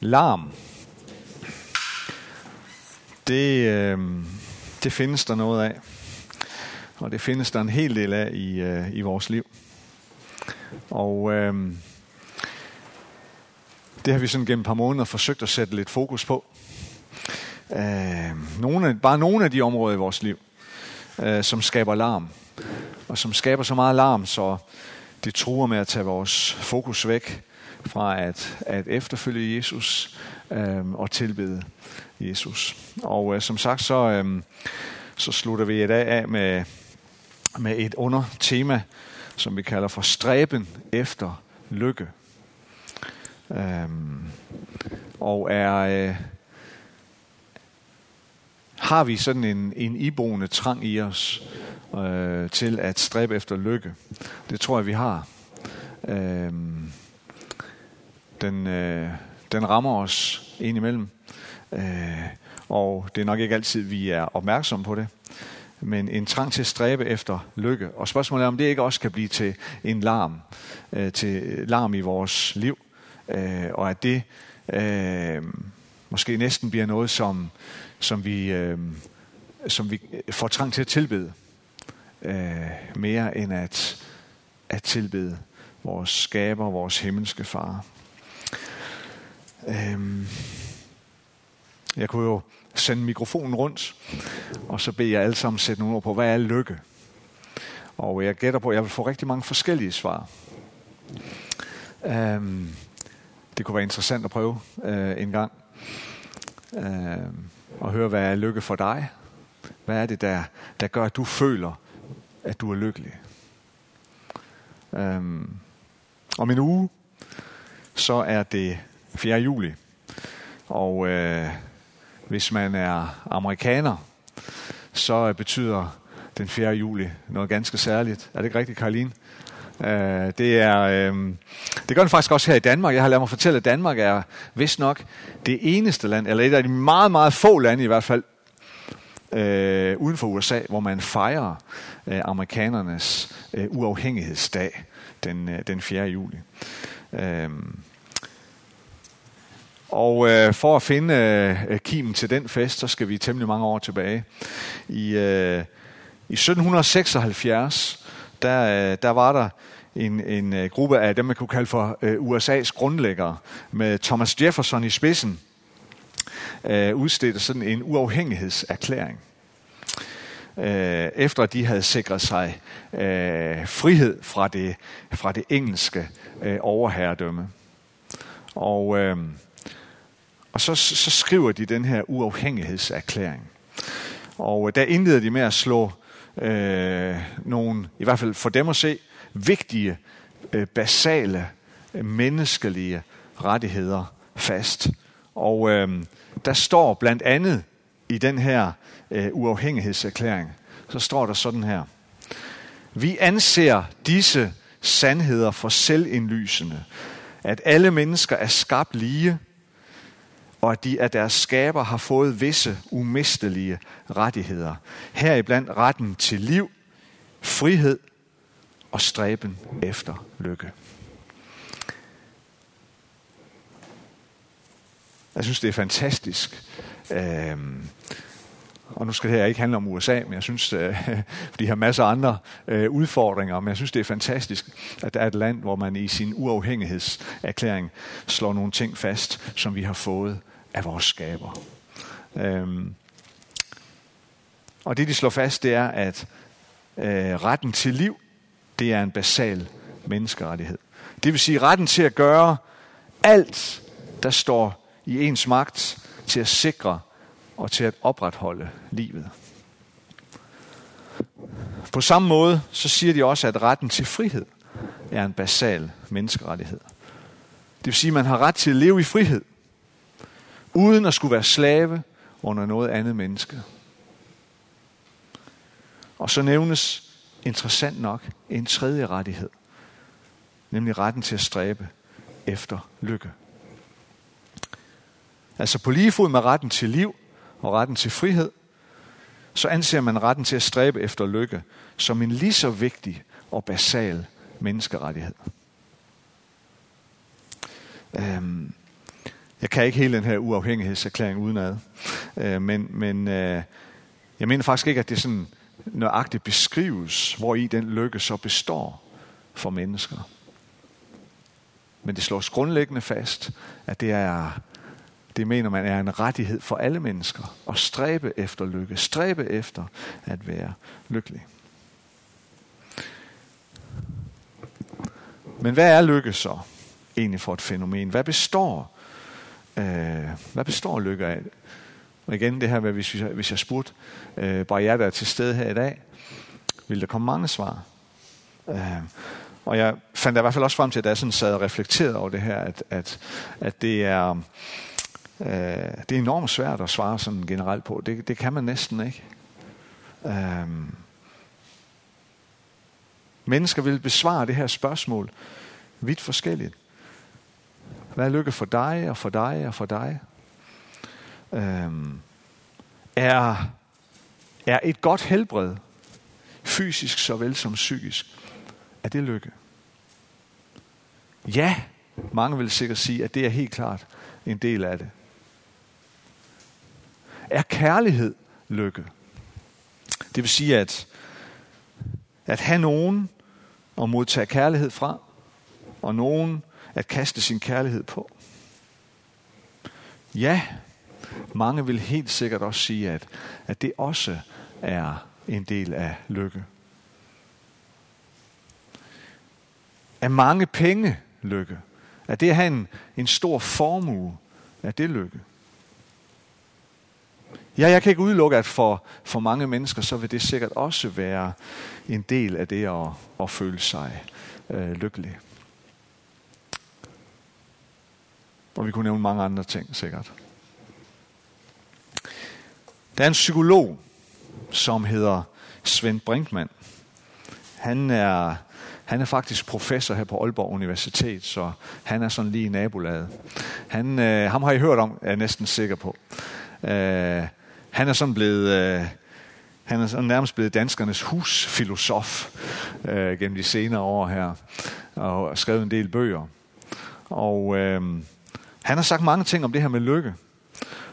Larm. Det, øh, det findes der noget af. Og det findes der en hel del af i, øh, i vores liv. Og øh, det har vi sådan gennem et par måneder forsøgt at sætte lidt fokus på. Øh, nogle, bare nogle af de områder i vores liv, øh, som skaber larm. Og som skaber så meget larm, så det truer med at tage vores fokus væk fra at, at efterfølge Jesus øh, og tilbede Jesus. Og øh, som sagt, så, øh, så slutter vi i dag af med, med et undertema, som vi kalder for stræben efter lykke. Øh, og er... Øh, har vi sådan en, en iboende trang i os øh, til at stræbe efter lykke? Det tror jeg, vi har. Øh, den, øh, den rammer os indimellem. Øh, og det er nok ikke altid, vi er opmærksomme på det. Men en trang til at stræbe efter lykke. Og spørgsmålet er, om det ikke også kan blive til en larm, øh, til larm i vores liv. Øh, og at det øh, måske næsten bliver noget, som, som, vi, øh, som vi får trang til at tilbede. Øh, mere end at, at tilbede vores skaber, vores himmelske far. Øhm, jeg kunne jo sende mikrofonen rundt, og så beder jeg alle sammen sætte nogle ord på, hvad er lykke? Og jeg gætter på, at jeg vil få rigtig mange forskellige svar. Øhm, det kunne være interessant at prøve øh, en gang. Øhm, og høre, hvad er lykke for dig? Hvad er det, der, der gør, at du føler, at du er lykkelig? Øhm, om en uge, så er det 4. juli. Og øh, hvis man er amerikaner, så betyder den 4. juli noget ganske særligt. Er det ikke rigtigt, Karoline? Øh, det, er, øh, det gør den faktisk også her i Danmark. Jeg har lavet mig fortælle, at Danmark er vist nok det eneste land, eller et af de meget, meget få lande i hvert fald, øh, uden for USA, hvor man fejrer øh, amerikanernes øh, uafhængighedsdag den, øh, den 4. juli. Øh, og øh, for at finde øh, øh, kimen til den fest, så skal vi temmelig mange år tilbage. I, øh, i 1776, der, øh, der var der en, en øh, gruppe af dem, man kunne kalde for øh, USA's grundlæggere, med Thomas Jefferson i spidsen, øh, udstedte sådan en uafhængighedserklæring. Øh, efter de havde sikret sig øh, frihed fra det, fra det engelske øh, overherredømme. Og... Øh, og så, så skriver de den her uafhængighedserklæring. Og øh, der indleder de med at slå øh, nogle, i hvert fald for dem at se, vigtige, øh, basale, menneskelige rettigheder fast. Og øh, der står blandt andet i den her øh, uafhængighedserklæring, så står der sådan her. Vi anser disse sandheder for selvindlysende, at alle mennesker er skabt lige, og at de af deres skaber har fået visse umistelige rettigheder. Heriblandt retten til liv, frihed og stræben efter lykke. Jeg synes, det er fantastisk. Øhm, og nu skal det her ikke handle om USA, men jeg synes, øh, de har masser af andre øh, udfordringer, men jeg synes, det er fantastisk, at der er et land, hvor man i sin uafhængighedserklæring slår nogle ting fast, som vi har fået af vores skaber. Øhm, og det, de slår fast, det er, at øh, retten til liv, det er en basal menneskerettighed. Det vil sige retten til at gøre alt, der står i ens magt, til at sikre og til at opretholde livet. På samme måde, så siger de også, at retten til frihed er en basal menneskerettighed. Det vil sige, at man har ret til at leve i frihed, uden at skulle være slave under noget andet menneske. Og så nævnes interessant nok en tredje rettighed, nemlig retten til at stræbe efter lykke. Altså på lige fod med retten til liv og retten til frihed, så anser man retten til at stræbe efter lykke som en lige så vigtig og basal menneskerettighed. Øhm, jeg kan ikke hele den her uafhængighedserklæring udenad. Øh, men men øh, jeg mener faktisk ikke, at det sådan nøjagtigt beskrives, hvor i den lykke så består for mennesker. Men det slås grundlæggende fast, at det er det mener man er en rettighed for alle mennesker at stræbe efter lykke, stræbe efter at være lykkelig. Men hvad er lykke så egentlig for et fænomen? Hvad består, øh, hvad består lykke af? Og igen det her med, hvis, hvis jeg spurgte øh, bare jer, der er til stede her i dag, ville der komme mange svar. Øh, og jeg fandt i hvert fald også frem til, at jeg sådan sad og reflekterede over det her, at, at, at det er øh, det er enormt svært at svare sådan generelt på. Det, det kan man næsten ikke. Øh, mennesker vil besvare det her spørgsmål vidt forskelligt. Hvad er lykke for dig og for dig og for dig? Øhm, er, er et godt helbred, fysisk såvel som psykisk, er det lykke? Ja, mange vil sikkert sige, at det er helt klart en del af det. Er kærlighed lykke? Det vil sige, at, at have nogen at modtage kærlighed fra, og nogen at kaste sin kærlighed på. Ja, mange vil helt sikkert også sige, at, at det også er en del af lykke. Er mange penge lykke? Er det at have en, en stor formue? Er det lykke? Ja, jeg kan ikke udelukke, at for, for mange mennesker, så vil det sikkert også være en del af det at, at føle sig øh, lykkelig. Og vi kunne nævne mange andre ting sikkert. Der er en psykolog, som hedder Svend Brinkmann. Han er, han er faktisk professor her på Aalborg Universitet, så han er sådan lige i nabolaget. Han, øh, ham har I hørt om, er jeg næsten sikker på. Øh, han er sådan blevet... Øh, han er sådan nærmest blevet danskernes husfilosof øh, gennem de senere år her, og skrevet en del bøger. Og øh, han har sagt mange ting om det her med lykke,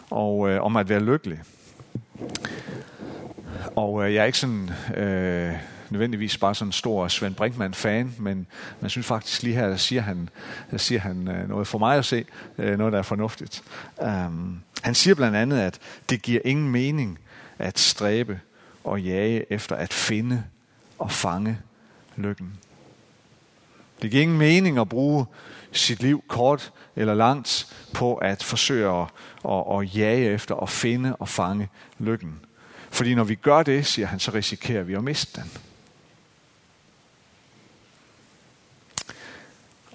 og øh, om at være lykkelig. Og øh, jeg er ikke sådan øh, nødvendigvis bare sådan en stor Svend Brinkmann-fan, men man synes faktisk lige her, der siger han, der siger han øh, noget for mig at se, øh, noget der er fornuftigt. Um, han siger blandt andet, at det giver ingen mening at stræbe og jage efter at finde og fange lykken. Det giver ingen mening at bruge sit liv kort eller langt på at forsøge at, at, at jage efter og finde og fange lykken. Fordi når vi gør det, siger han, så risikerer vi at miste den.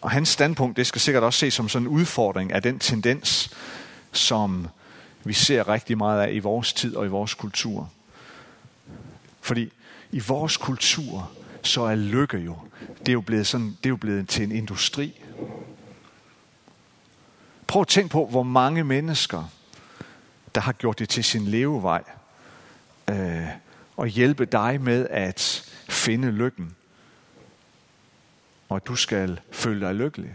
Og hans standpunkt, det skal sikkert også ses som sådan en udfordring af den tendens, som vi ser rigtig meget af i vores tid og i vores kultur. Fordi i vores kultur, så er lykke jo, det er jo blevet, sådan, det er jo blevet til en industri. Prøv at tænke på, hvor mange mennesker, der har gjort det til sin levevej, øh, og hjælpe dig med at finde lykken. Og at du skal føle dig lykkelig.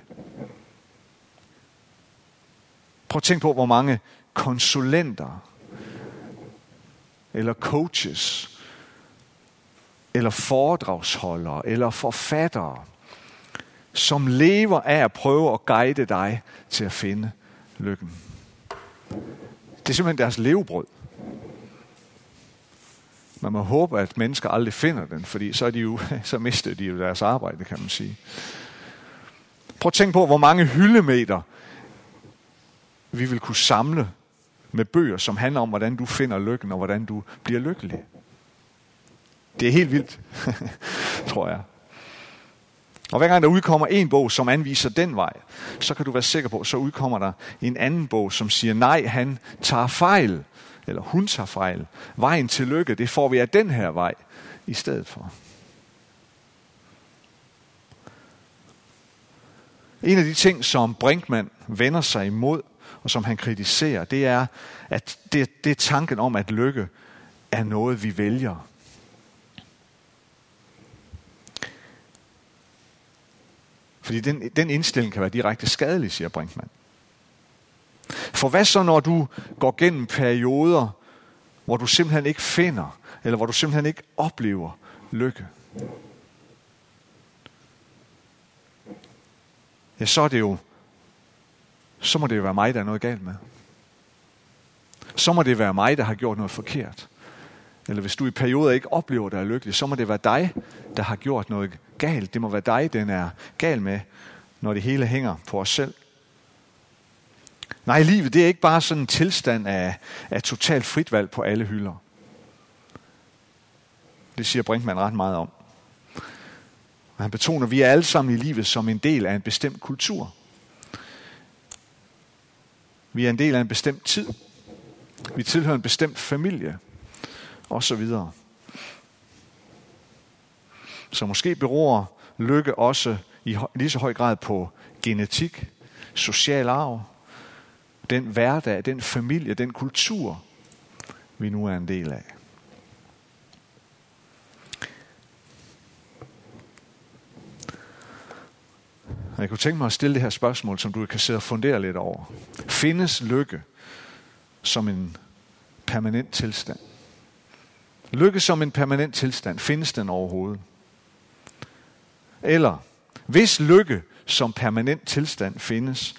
Prøv at tænke på, hvor mange konsulenter, eller coaches, eller foredragsholdere, eller forfattere, som lever af at prøve at guide dig til at finde lykken. Det er simpelthen deres levebrød. Man må håbe, at mennesker aldrig finder den, fordi så, er de jo, så mister de jo deres arbejde, kan man sige. Prøv at tænke på, hvor mange hyldemeter vi vil kunne samle med bøger, som handler om, hvordan du finder lykken, og hvordan du bliver lykkelig. Det er helt vildt, tror jeg. Og hver gang der udkommer en bog, som anviser den vej, så kan du være sikker på, så udkommer der en anden bog, som siger, nej, han tager fejl, eller hun tager fejl. Vejen til lykke, det får vi af den her vej i stedet for. En af de ting, som Brinkmann vender sig imod, og som han kritiserer, det er, at det, det er tanken om, at lykke er noget, vi vælger. Fordi den, den indstilling kan være direkte skadelig, siger Brinkmann. For hvad så, når du går gennem perioder, hvor du simpelthen ikke finder, eller hvor du simpelthen ikke oplever lykke? Ja, så er det jo, så må det jo være mig, der er noget galt med. Så må det være mig, der har gjort noget forkert. Eller hvis du i perioder ikke oplever, dig lykkelig, så må det være dig, der har gjort noget galt. Det må være dig, den er gal med, når det hele hænger på os selv. Nej, livet det er ikke bare sådan en tilstand af, af totalt frit valg på alle hylder. Det siger Brinkmann ret meget om. Og han betoner, at vi er alle sammen i livet som en del af en bestemt kultur. Vi er en del af en bestemt tid. Vi tilhører en bestemt familie. Og så videre. Så måske beror lykke også i lige så høj grad på genetik, social arv, den hverdag, den familie, den kultur, vi nu er en del af. Og jeg kunne tænke mig at stille det her spørgsmål, som du kan sidde og fundere lidt over. Findes lykke som en permanent tilstand? Lykke som en permanent tilstand, findes den overhovedet? Eller, hvis lykke som permanent tilstand findes,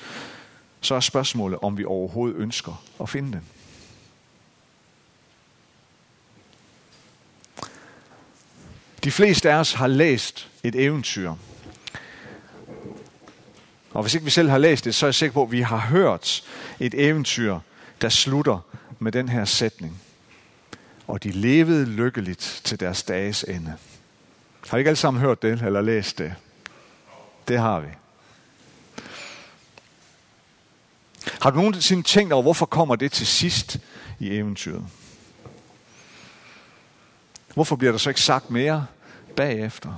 så er spørgsmålet, om vi overhovedet ønsker at finde den. De fleste af os har læst et eventyr. Og hvis ikke vi selv har læst det, så er jeg sikker på, at vi har hørt et eventyr, der slutter med den her sætning. Og de levede lykkeligt til deres dages ende. Har I ikke alle sammen hørt det eller læst det? Det har vi. Har du nogensinde tænkt over, hvorfor kommer det til sidst i eventyret? Hvorfor bliver der så ikke sagt mere bagefter?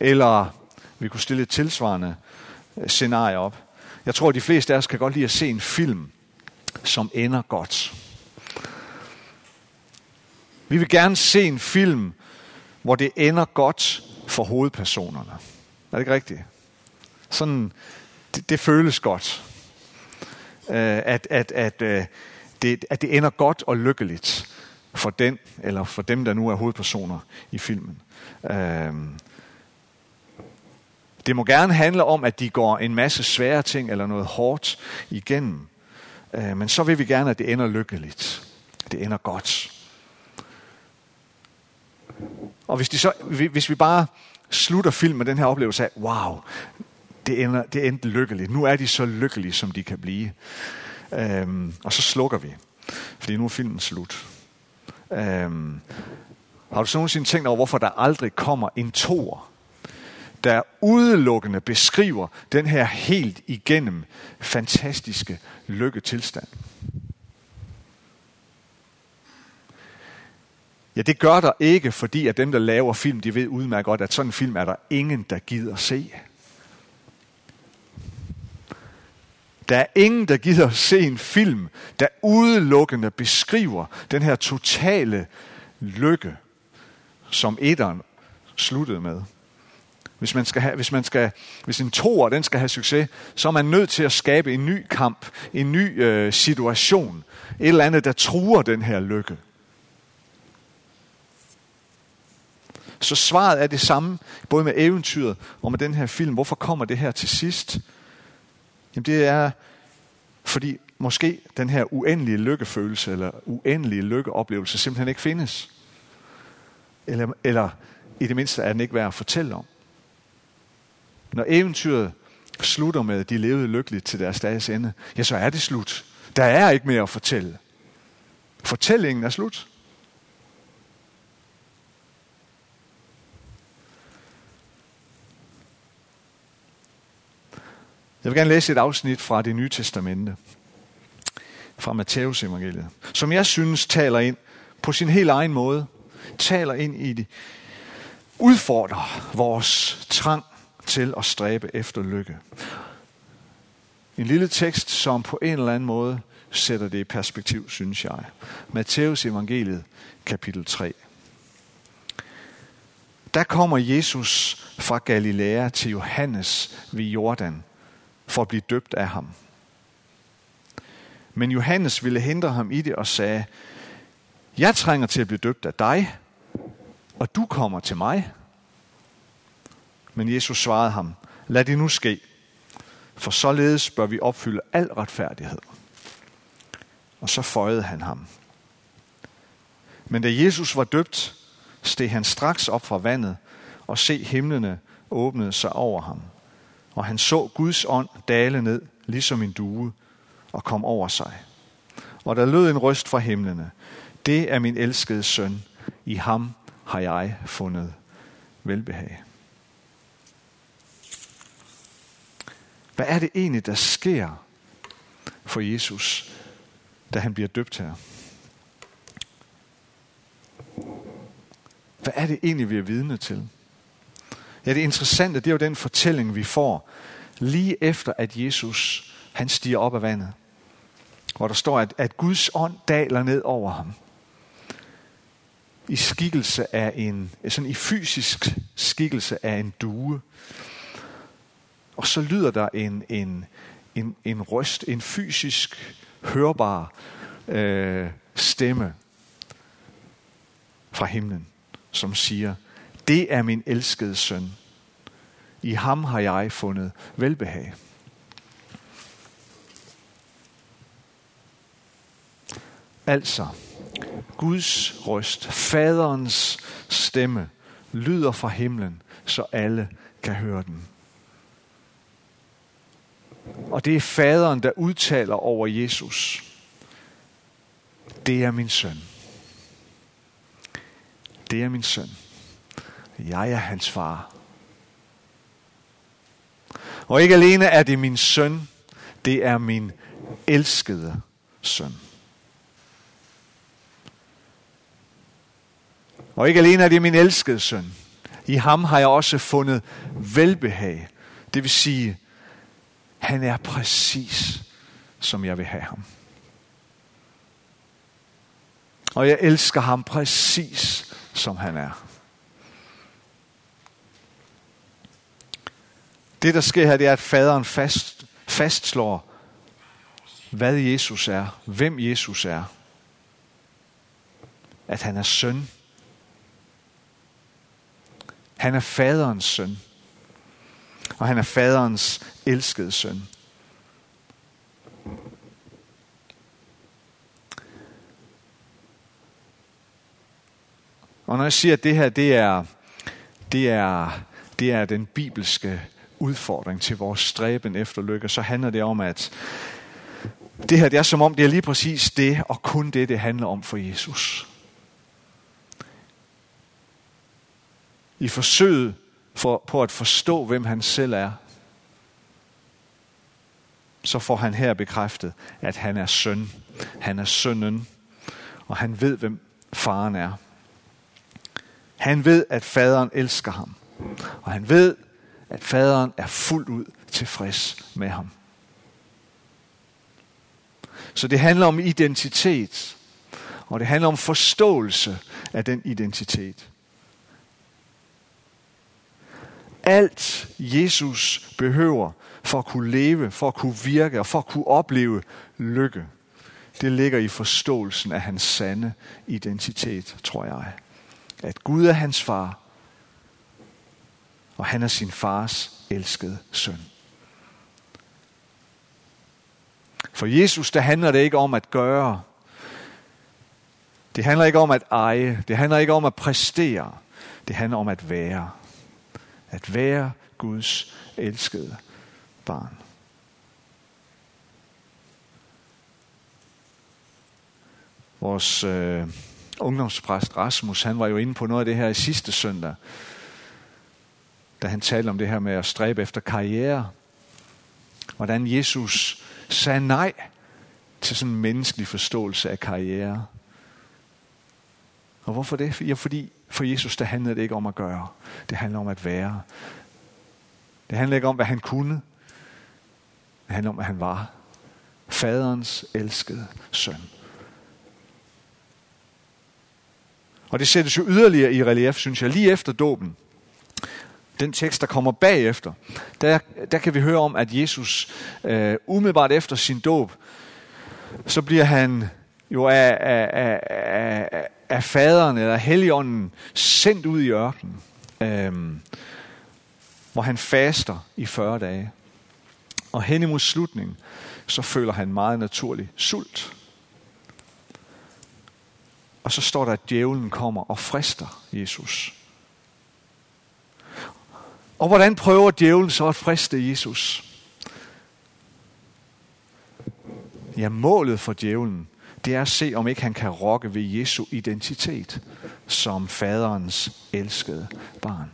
Eller vi kunne stille et tilsvarende scenarie op. Jeg tror, at de fleste af os kan godt lide at se en film, som ender godt. Vi vil gerne se en film, hvor det ender godt for hovedpersonerne. Er det ikke rigtigt? Sådan, det, det føles godt. Uh, at, at, at, øh, det, at det ender godt og lykkeligt for den, eller for dem, der nu er hovedpersoner i filmen. Øh, det må gerne handle om, at de går en masse svære ting eller noget hårdt igennem. Øh, men så vil vi gerne, at det ender lykkeligt. Det ender godt. Og hvis, de så, hvis vi bare slutter filmen med den her oplevelse af, wow, det, ender, det endte lykkeligt. Nu er de så lykkelige, som de kan blive. Øhm, og så slukker vi, fordi nu er filmen slut. Øhm, har du så nogensinde tænkt over, hvorfor der aldrig kommer en toer? Der udelukkende beskriver den her helt igennem fantastiske lykketilstand? Ja, det gør der ikke, fordi at dem, der laver film, de ved udmærket godt, at sådan en film er der ingen, der gider se. Der er ingen, der gider se en film, der udelukkende beskriver den her totale lykke, som etteren sluttede med. Hvis, man skal have, hvis, man skal, hvis en toer den skal have succes, så er man nødt til at skabe en ny kamp, en ny øh, situation, et eller andet, der truer den her lykke. Så svaret er det samme, både med eventyret og med den her film. Hvorfor kommer det her til sidst? Jamen det er, fordi måske den her uendelige lykkefølelse eller uendelige lykkeoplevelse simpelthen ikke findes. Eller, eller i det mindste er den ikke værd at fortælle om. Når eventyret slutter med, at de levede lykkeligt til deres dages ende, ja, så er det slut. Der er ikke mere at fortælle. Fortællingen er slut. Jeg vil gerne læse et afsnit fra det nye testamente, fra Matteus evangeliet, som jeg synes taler ind på sin helt egen måde, taler ind i det, udfordrer vores trang til at stræbe efter lykke. En lille tekst, som på en eller anden måde sætter det i perspektiv, synes jeg. Matteus evangeliet, kapitel 3. Der kommer Jesus fra Galilea til Johannes ved Jordan for at blive døbt af ham. Men Johannes ville hindre ham i det og sagde, jeg trænger til at blive døbt af dig, og du kommer til mig. Men Jesus svarede ham, lad det nu ske, for således bør vi opfylde al retfærdighed. Og så føjede han ham. Men da Jesus var døbt, steg han straks op fra vandet, og se himlene åbnede sig over ham. Og han så Guds ånd dale ned, ligesom en due, og kom over sig. Og der lød en røst fra himlene. Det er min elskede søn. I ham har jeg fundet velbehag. Hvad er det egentlig, der sker for Jesus, da han bliver døbt her? Hvad er det egentlig, vi er vidne til? Ja, det interessante, det er jo den fortælling, vi får lige efter, at Jesus han stiger op af vandet. Hvor der står, at, at Guds ånd daler ned over ham. I skikkelse af en, sådan i fysisk skikkelse af en due. Og så lyder der en, en, en, en røst, en fysisk hørbar øh, stemme fra himlen, som siger, det er min elskede søn. I ham har jeg fundet velbehag. Altså, Guds røst, faderens stemme, lyder fra himlen, så alle kan høre den. Og det er faderen, der udtaler over Jesus. Det er min søn. Det er min søn. Jeg er hans far. Og ikke alene er det min søn, det er min elskede søn. Og ikke alene er det min elskede søn. I ham har jeg også fundet velbehag. Det vil sige, han er præcis, som jeg vil have ham. Og jeg elsker ham præcis, som han er. Det, der sker her, det er, at faderen fast, fastslår, hvad Jesus er, hvem Jesus er. At han er søn. Han er faderens søn. Og han er faderens elskede søn. Og når jeg siger, at det her, det er, det er, det er den bibelske udfordring til vores stræben efter lykke, så handler det om, at det her det er som om, det er lige præcis det, og kun det, det handler om for Jesus. I forsøget for, på at forstå, hvem han selv er, så får han her bekræftet, at han er søn. Han er sønnen, og han ved, hvem faren er. Han ved, at faderen elsker ham. Og han ved, at faderen er fuldt ud tilfreds med ham. Så det handler om identitet, og det handler om forståelse af den identitet. Alt Jesus behøver for at kunne leve, for at kunne virke og for at kunne opleve lykke, det ligger i forståelsen af hans sande identitet, tror jeg. At Gud er hans far, og han er sin fars elskede søn. For Jesus, der handler det ikke om at gøre. Det handler ikke om at eje. Det handler ikke om at præstere. Det handler om at være. At være Guds elskede barn. Vores øh, ungdomspræst Rasmus, han var jo inde på noget af det her i sidste søndag, da han talte om det her med at stræbe efter karriere. Hvordan Jesus sagde nej til sådan en menneskelig forståelse af karriere. Og hvorfor det? Ja, fordi for Jesus, der handlede det ikke om at gøre. Det handler om at være. Det handler ikke om, hvad han kunne. Det handler om, hvad han var. Faderens elskede søn. Og det sættes jo yderligere i relief, synes jeg, lige efter dåben den tekst, der kommer bagefter, der, der kan vi høre om, at Jesus øh, umiddelbart efter sin dåb, så bliver han jo af, af, af, af, af faderen eller helligånden sendt ud i ørkenen, øhm, hvor han faster i 40 dage. Og hen imod slutningen, så føler han meget naturlig sult. Og så står der, at djævlen kommer og frister Jesus. Og hvordan prøver djævlen så at friste Jesus? Ja, målet for djævlen, det er at se, om ikke han kan rokke ved Jesu identitet som faderens elskede barn.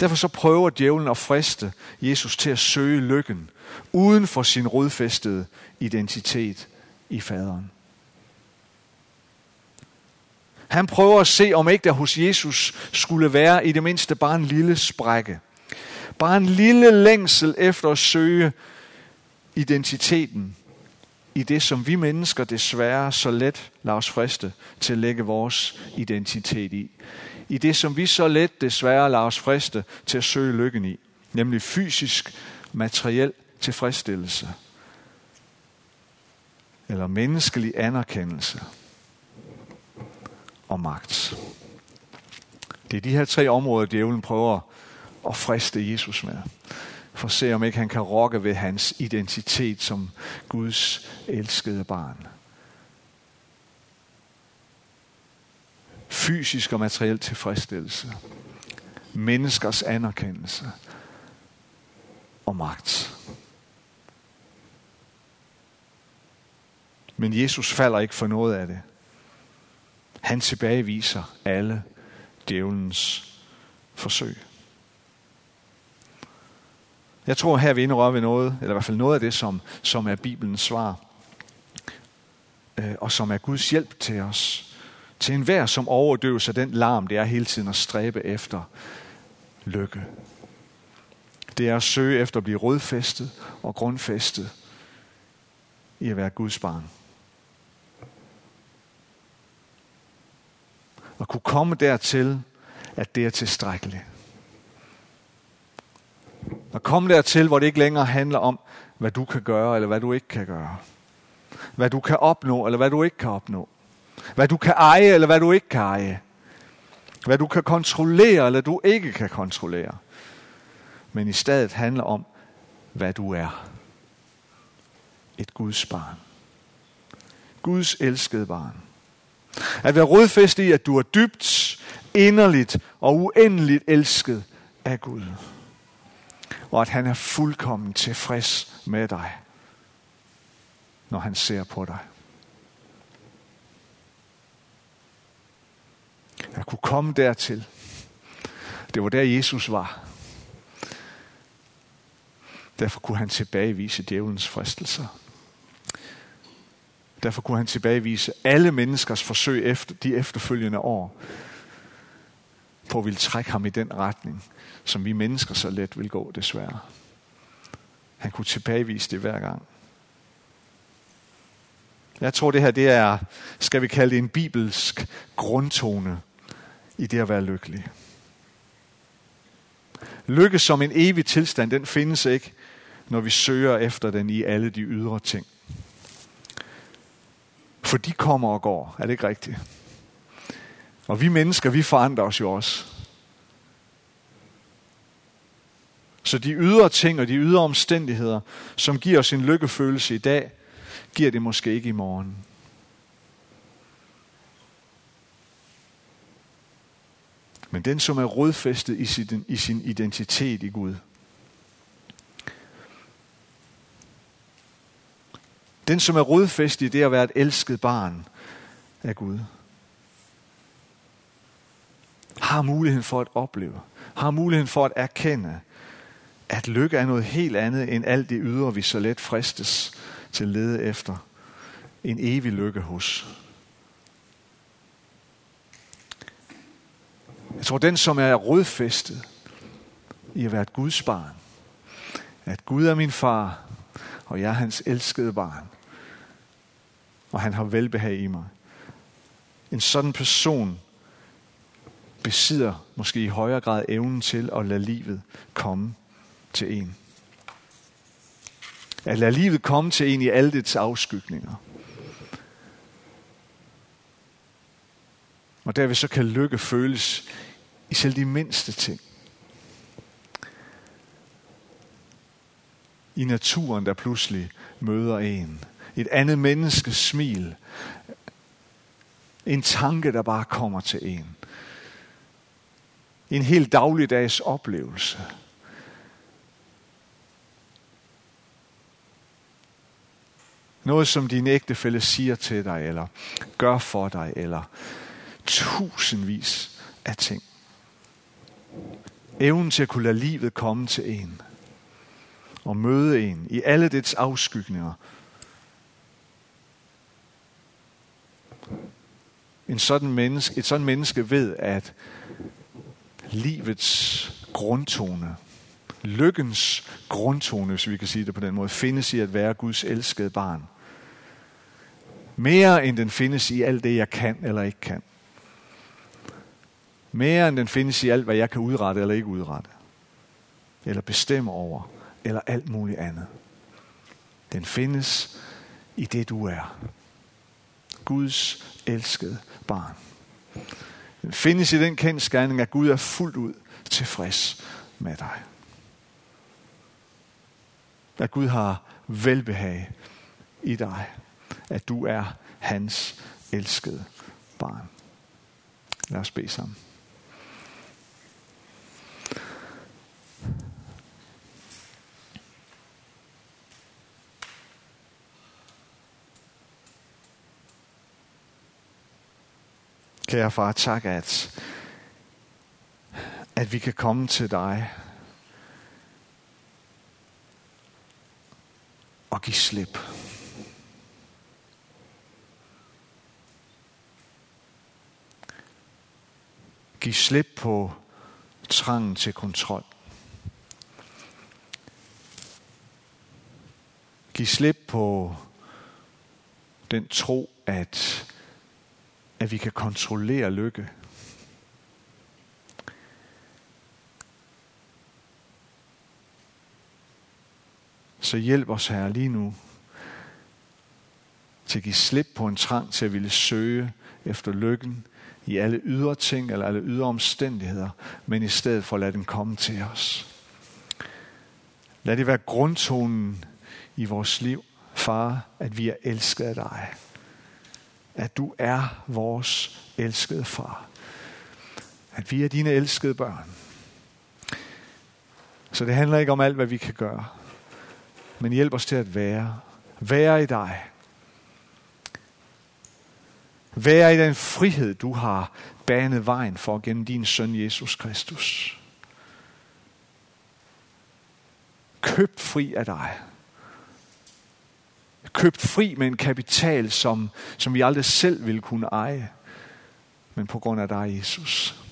Derfor så prøver djævlen at friste Jesus til at søge lykken uden for sin rodfæstede identitet i faderen. Han prøver at se, om ikke der hos Jesus skulle være i det mindste bare en lille sprække. Bare en lille længsel efter at søge identiteten i det, som vi mennesker desværre så let lader os friste til at lægge vores identitet i. I det, som vi så let desværre lader os friste til at søge lykken i. Nemlig fysisk, materiel tilfredsstillelse. Eller menneskelig anerkendelse og magt. Det er de her tre områder, djævlen prøver at friste Jesus med. For at se, om ikke han kan rokke ved hans identitet som Guds elskede barn. Fysisk og materiel tilfredsstillelse. Menneskers anerkendelse og magt. Men Jesus falder ikke for noget af det. Han tilbageviser alle djævelens forsøg. Jeg tror her vi indrører ved noget, eller i hvert fald noget af det, som, som er Bibelens svar, øh, og som er Guds hjælp til os. Til enhver, som overdøves af den larm, det er hele tiden at stræbe efter lykke. Det er at søge efter at blive rodfæstet og grundfæstet i at være Guds barn. Og kunne komme dertil, at det er tilstrækkeligt. At komme dertil, hvor det ikke længere handler om, hvad du kan gøre, eller hvad du ikke kan gøre. Hvad du kan opnå, eller hvad du ikke kan opnå. Hvad du kan eje, eller hvad du ikke kan eje. Hvad du kan kontrollere, eller du ikke kan kontrollere. Men i stedet handler om, hvad du er. Et Guds barn. Guds elskede barn. At være rodfæstet i, at du er dybt, inderligt og uendeligt elsket af Gud. Og at han er fuldkommen tilfreds med dig, når han ser på dig. Jeg kunne komme dertil. Det var der Jesus var. Derfor kunne han tilbagevise djævelens fristelser. Derfor kunne han tilbagevise alle menneskers forsøg efter de efterfølgende år på at ville trække ham i den retning, som vi mennesker så let vil gå, desværre. Han kunne tilbagevise det hver gang. Jeg tror, det her det er, skal vi kalde det en bibelsk grundtone i det at være lykkelig. Lykke som en evig tilstand, den findes ikke, når vi søger efter den i alle de ydre ting. For de kommer og går. Er det ikke rigtigt? Og vi mennesker, vi forandrer os jo også. Så de ydre ting og de ydre omstændigheder, som giver os en lykkefølelse i dag, giver det måske ikke i morgen. Men den, som er rodfæstet i sin, i sin identitet i Gud, Den, som er rodfæstet i det at være et elsket barn af Gud. Har muligheden for at opleve, har muligheden for at erkende, at lykke er noget helt andet end alt det ydre, vi så let fristes til at lede efter. En evig lykke hos. Jeg tror, den, som er rodfæstet i at være et Guds barn, at Gud er min far, og jeg er hans elskede barn. Og han har velbehag i mig. En sådan person besidder måske i højere grad evnen til at lade livet komme til en. At lade livet komme til en i alle dets afskygninger. Og derved så kan lykke føles i selv de mindste ting. I naturen, der pludselig møder en. Et andet menneskes smil. En tanke, der bare kommer til en. En helt dagligdags oplevelse. Noget, som din ægtefælle siger til dig, eller gør for dig, eller tusindvis af ting. Evnen til at kunne lade livet komme til en. Og møde en i alle dets afskygninger. En sådan menneske, et sådan menneske ved, at livets grundtone, lykkens grundtone, hvis vi kan sige det på den måde, findes i at være Guds elskede barn. Mere end den findes i alt det, jeg kan eller ikke kan. Mere end den findes i alt, hvad jeg kan udrette eller ikke udrette. Eller bestemme over. Eller alt muligt andet. Den findes i det, du er. Guds elskede barn. Findes i den kendskærning, at Gud er fuldt ud tilfreds med dig. At Gud har velbehag i dig. At du er hans elskede barn. Lad os bede sammen. Kære far, tak, at, at vi kan komme til dig og give slip. Giv slip på trangen til kontrol. Giv slip på den tro, at at vi kan kontrollere lykke. Så hjælp os her lige nu til at give slip på en trang til at ville søge efter lykken i alle ydre ting eller alle ydre omstændigheder, men i stedet for at lade den komme til os. Lad det være grundtonen i vores liv, far, at vi er elsket af dig at du er vores elskede far. At vi er dine elskede børn. Så det handler ikke om alt, hvad vi kan gøre. Men hjælp os til at være. Være i dig. Være i den frihed, du har banet vejen for gennem din søn Jesus Kristus. Køb fri af dig købt fri med en kapital, som, som vi aldrig selv ville kunne eje. Men på grund af dig, Jesus.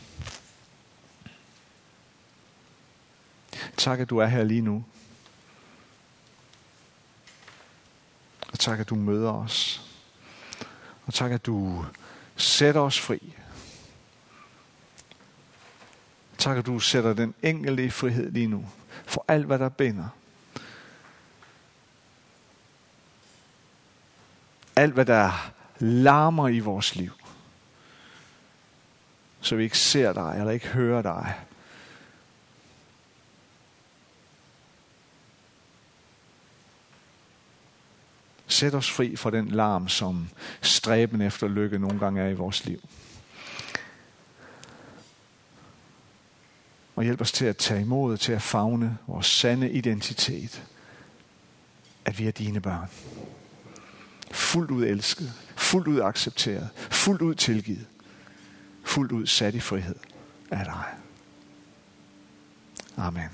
Tak, at du er her lige nu. Og tak, at du møder os. Og tak, at du sætter os fri. Tak, at du sætter den enkelte i frihed lige nu. For alt, hvad der binder. Alt, hvad der larmer i vores liv. Så vi ikke ser dig, eller ikke hører dig. Sæt os fri fra den larm, som stræben efter lykke nogle gange er i vores liv. Og hjælp os til at tage imod, til at fagne vores sande identitet. At vi er dine børn fuldt ud elsket, fuldt ud accepteret, fuldt ud tilgivet, fuldt ud sat i frihed af dig. Amen.